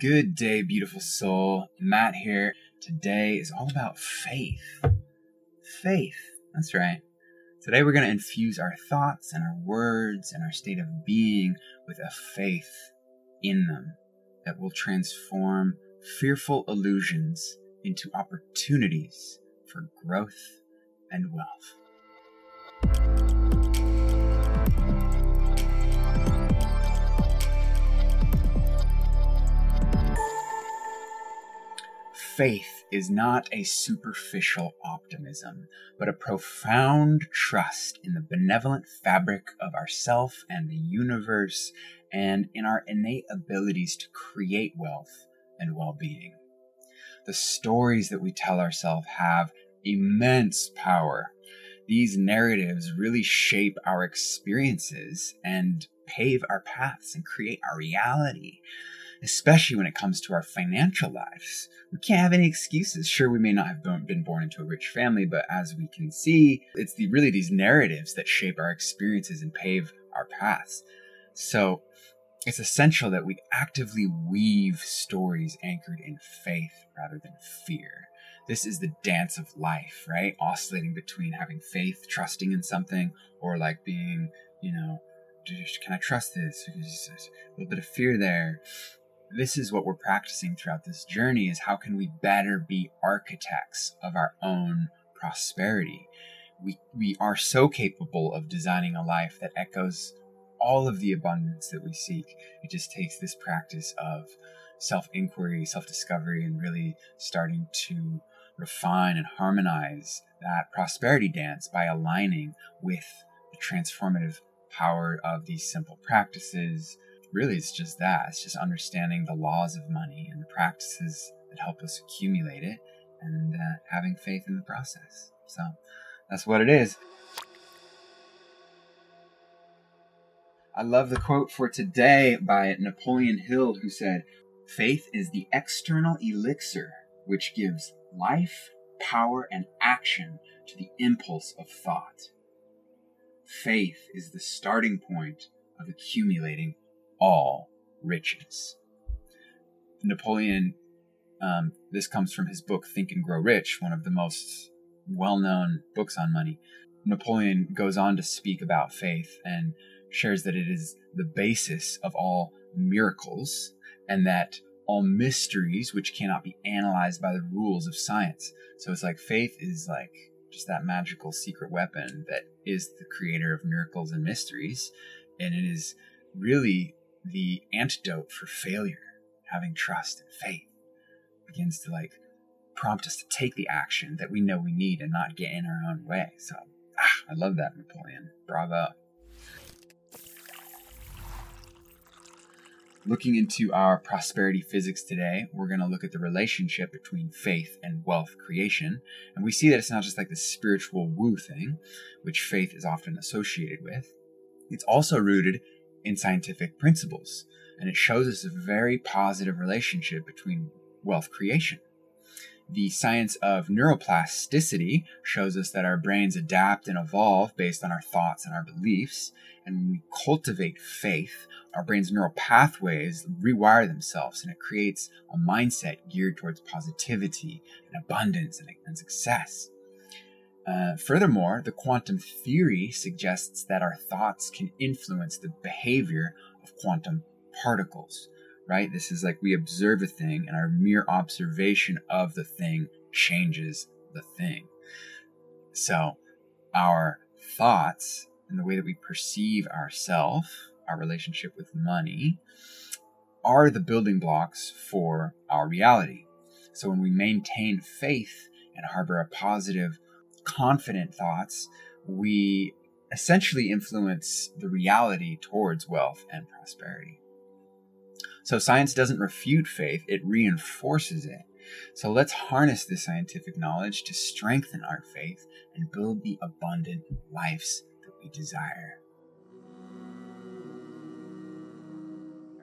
Good day, beautiful soul. Matt here. Today is all about faith. Faith. That's right. Today we're going to infuse our thoughts and our words and our state of being with a faith in them that will transform fearful illusions into opportunities for growth and wealth. Faith is not a superficial optimism, but a profound trust in the benevolent fabric of ourself and the universe and in our innate abilities to create wealth and well-being. The stories that we tell ourselves have immense power. These narratives really shape our experiences and pave our paths and create our reality especially when it comes to our financial lives. We can't have any excuses. Sure, we may not have been born into a rich family, but as we can see, it's the, really these narratives that shape our experiences and pave our paths. So it's essential that we actively weave stories anchored in faith rather than fear. This is the dance of life, right? Oscillating between having faith, trusting in something, or like being, you know, can I trust this? There's a little bit of fear there this is what we're practicing throughout this journey is how can we better be architects of our own prosperity? We we are so capable of designing a life that echoes all of the abundance that we seek. It just takes this practice of self-inquiry self-discovery and really starting to refine and harmonize that prosperity dance by aligning with the transformative power of these simple practices really it's just that. It's just understanding the laws of money and the practices that help us accumulate it and uh, having faith in the process. So that's what it is. I love the quote for today by napoleon hill who said faith is the external elixir which gives life power and action to the impulse of thought. Faith is the starting point of accumulating all riches. Napoleon, um, this comes from his book Think and Grow Rich, one of the most well known books on money. Napoleon goes on to speak about faith and shares that it is the basis of all miracles and that all mysteries which cannot be analyzed by the rules of science. So it's like faith is like just that magical secret weapon that is the creator of miracles and mysteries. And it is really the antidote for failure, having trust and faith, begins to like prompt us to take the action that we know we need and not get in our own way. So, ah, I love that, Napoleon. Bravo. Looking into our prosperity physics today, we're going to look at the relationship between faith and wealth creation. And we see that it's not just like the spiritual woo thing, which faith is often associated with. It's also rooted in scientific principles, and it shows us a very positive relationship between wealth creation. The science of neuroplasticity shows us that our brains adapt and evolve based on our thoughts and our beliefs. And when we cultivate faith, our brain's neural pathways rewire themselves and it creates a mindset geared towards positivity and abundance and, and success. Uh, furthermore, the quantum theory suggests that our thoughts can influence the behavior of quantum particles, right? This is like we observe a thing, and our mere observation of the thing changes the thing. So, our thoughts and the way that we perceive ourself, our relationship with money, are the building blocks for our reality. So, when we maintain faith and harbor a positive confident thoughts, we essentially influence the reality towards wealth and prosperity. So science doesn't refute faith, it reinforces it. So let's harness this scientific knowledge to strengthen our faith and build the abundant lives that we desire.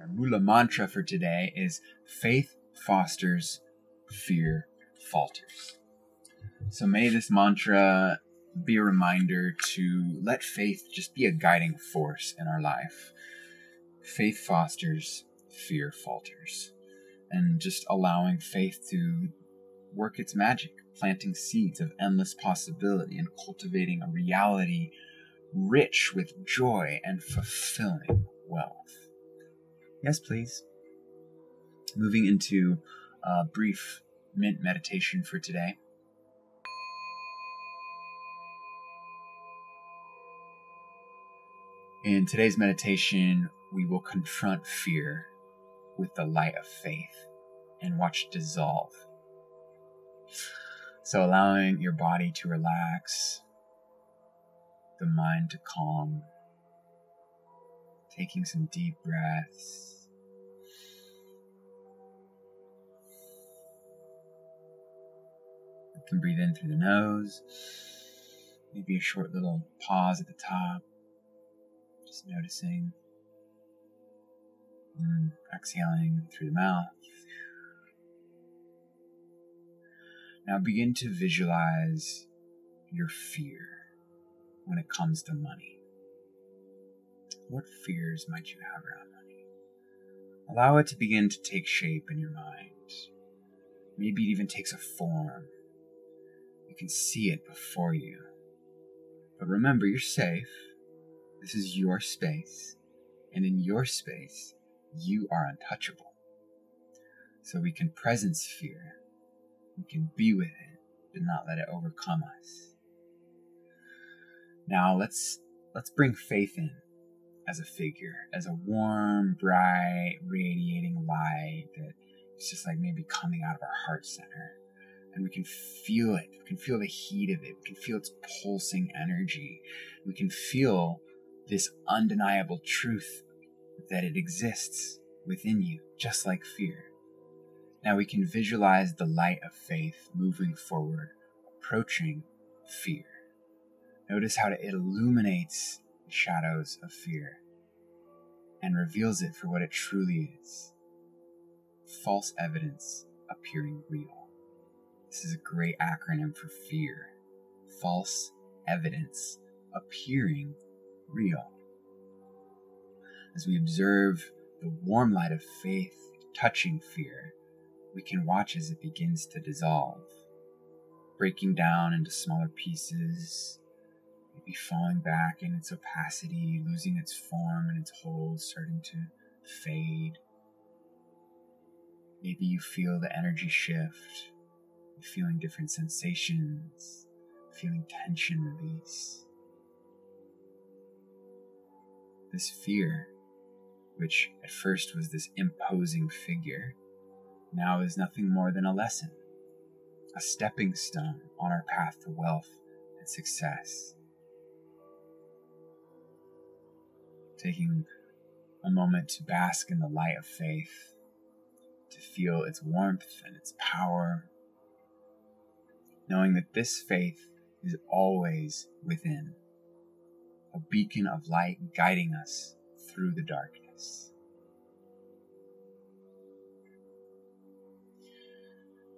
Our Moola mantra for today is faith fosters, fear falters. So may this mantra be a reminder to let faith just be a guiding force in our life. Faith fosters, fear falters. and just allowing faith to work its magic, planting seeds of endless possibility and cultivating a reality rich with joy and fulfilling wealth. Yes, please. Moving into a brief mint meditation for today. In today's meditation, we will confront fear with the light of faith and watch dissolve. So, allowing your body to relax, the mind to calm, taking some deep breaths. You can breathe in through the nose, maybe a short little pause at the top, just noticing. And exhaling through the mouth. Now begin to visualize your fear when it comes to money. What fears might you have around money? Allow it to begin to take shape in your mind. Maybe it even takes a form. You can see it before you. But remember, you're safe. This is your space. And in your space, you are untouchable. So we can presence fear we can be with it, but not let it overcome us. Now let's let's bring faith in as a figure, as a warm, bright, radiating light that is just like maybe coming out of our heart center. And we can feel it. We can feel the heat of it. We can feel its pulsing energy. We can feel this undeniable truth that it exists within you, just like fear. Now we can visualize the light of faith moving forward, approaching fear. Notice how it illuminates the shadows of fear and reveals it for what it truly is false evidence appearing real. This is a great acronym for fear. False evidence appearing real. As we observe the warm light of faith touching fear, we can watch as it begins to dissolve, breaking down into smaller pieces, maybe falling back in its opacity, losing its form and its hold, starting to fade. Maybe you feel the energy shift, feeling different sensations, feeling tension release. This fear, which at first was this imposing figure, now is nothing more than a lesson, a stepping stone on our path to wealth and success. Taking a moment to bask in the light of faith, to feel its warmth and its power, knowing that this faith is always within, a beacon of light guiding us through the darkness.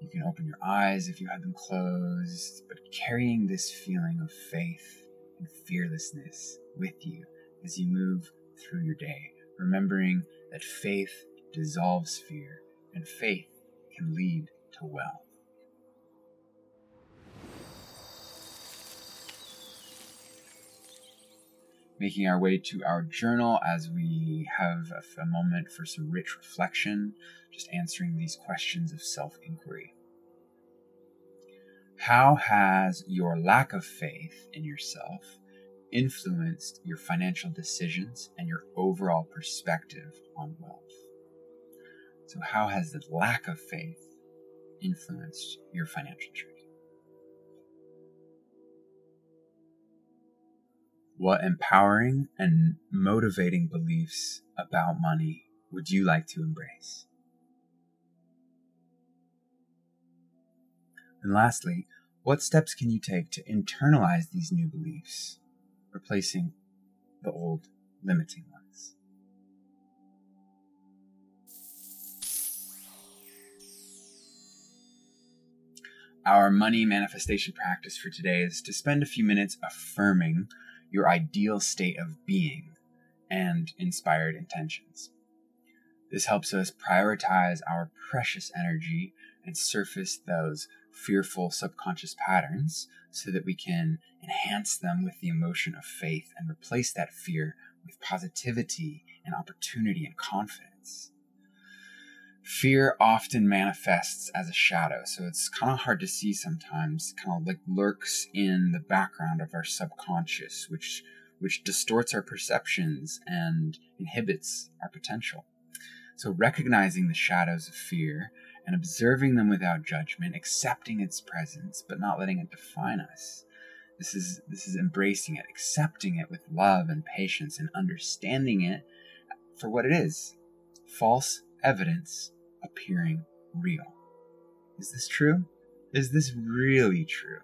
You can open your eyes if you have them closed, but carrying this feeling of faith and fearlessness with you as you move through your day, remembering that faith dissolves fear and faith can lead to wealth. Making our way to our journal as we have a, a moment for some rich reflection, just answering these questions of self inquiry. How has your lack of faith in yourself influenced your financial decisions and your overall perspective on wealth? So, how has the lack of faith influenced your financial journey? What empowering and motivating beliefs about money would you like to embrace? And lastly, what steps can you take to internalize these new beliefs, replacing the old limiting ones? Our money manifestation practice for today is to spend a few minutes affirming your ideal state of being and inspired intentions. This helps us prioritize our precious energy and surface those fearful subconscious patterns so that we can enhance them with the emotion of faith and replace that fear with positivity and opportunity and confidence. Fear often manifests as a shadow, so it's kind of hard to see sometimes, kind of like lurks in the background of our subconscious, which which distorts our perceptions and inhibits our potential. So recognizing the shadows of fear and observing them without judgment, accepting its presence, but not letting it define us. This is this is embracing it, accepting it with love and patience, and understanding it for what it is: false evidence appearing real. Is this true? Is this really true?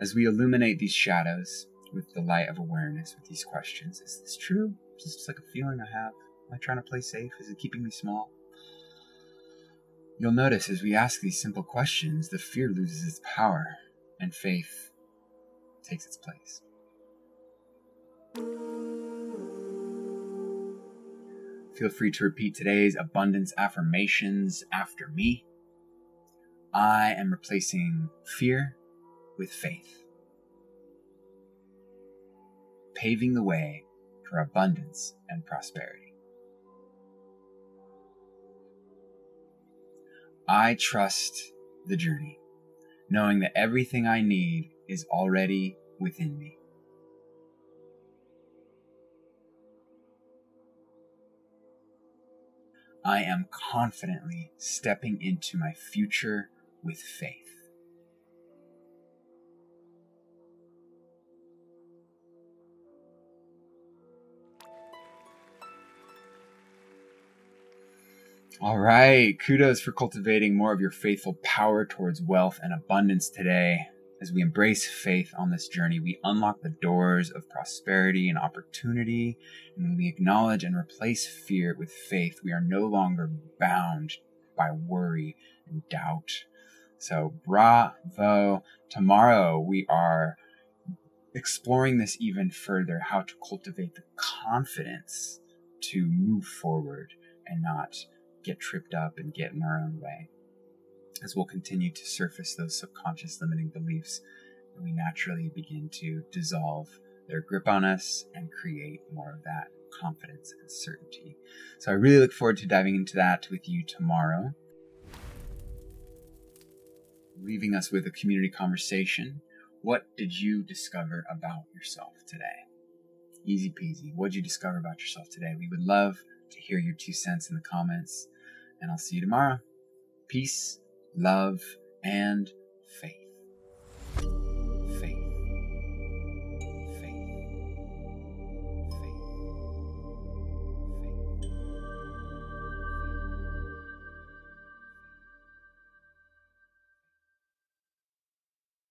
As we illuminate these shadows with the light of awareness with these questions, is this true? Is this just like a feeling I have? Am I trying to play safe? Is it keeping me small? You'll notice as we ask these simple questions, the fear loses its power and faith takes its place. Feel free to repeat today's abundance affirmations after me. I am replacing fear with faith, paving the way for abundance and prosperity. I trust the journey, knowing that everything I need is already within me. I am confidently stepping into my future with faith. All right. Kudos for cultivating more of your faithful power towards wealth and abundance today. As we embrace faith on this journey, we unlock the doors of prosperity and opportunity. And when we acknowledge and replace fear with faith, we are no longer bound by worry and doubt. So, bravo. Tomorrow, we are exploring this even further how to cultivate the confidence to move forward and not get tripped up and get in our own way. As we'll continue to surface those subconscious limiting beliefs, we naturally begin to dissolve their grip on us and create more of that confidence and certainty. So I really look forward to diving into that with you tomorrow. Leaving us with a community conversation. What did you discover about yourself today? Easy peasy. What did you discover about yourself today? We would love to hear your two cents in the comments and I'll see you tomorrow. Peace, love, and faith.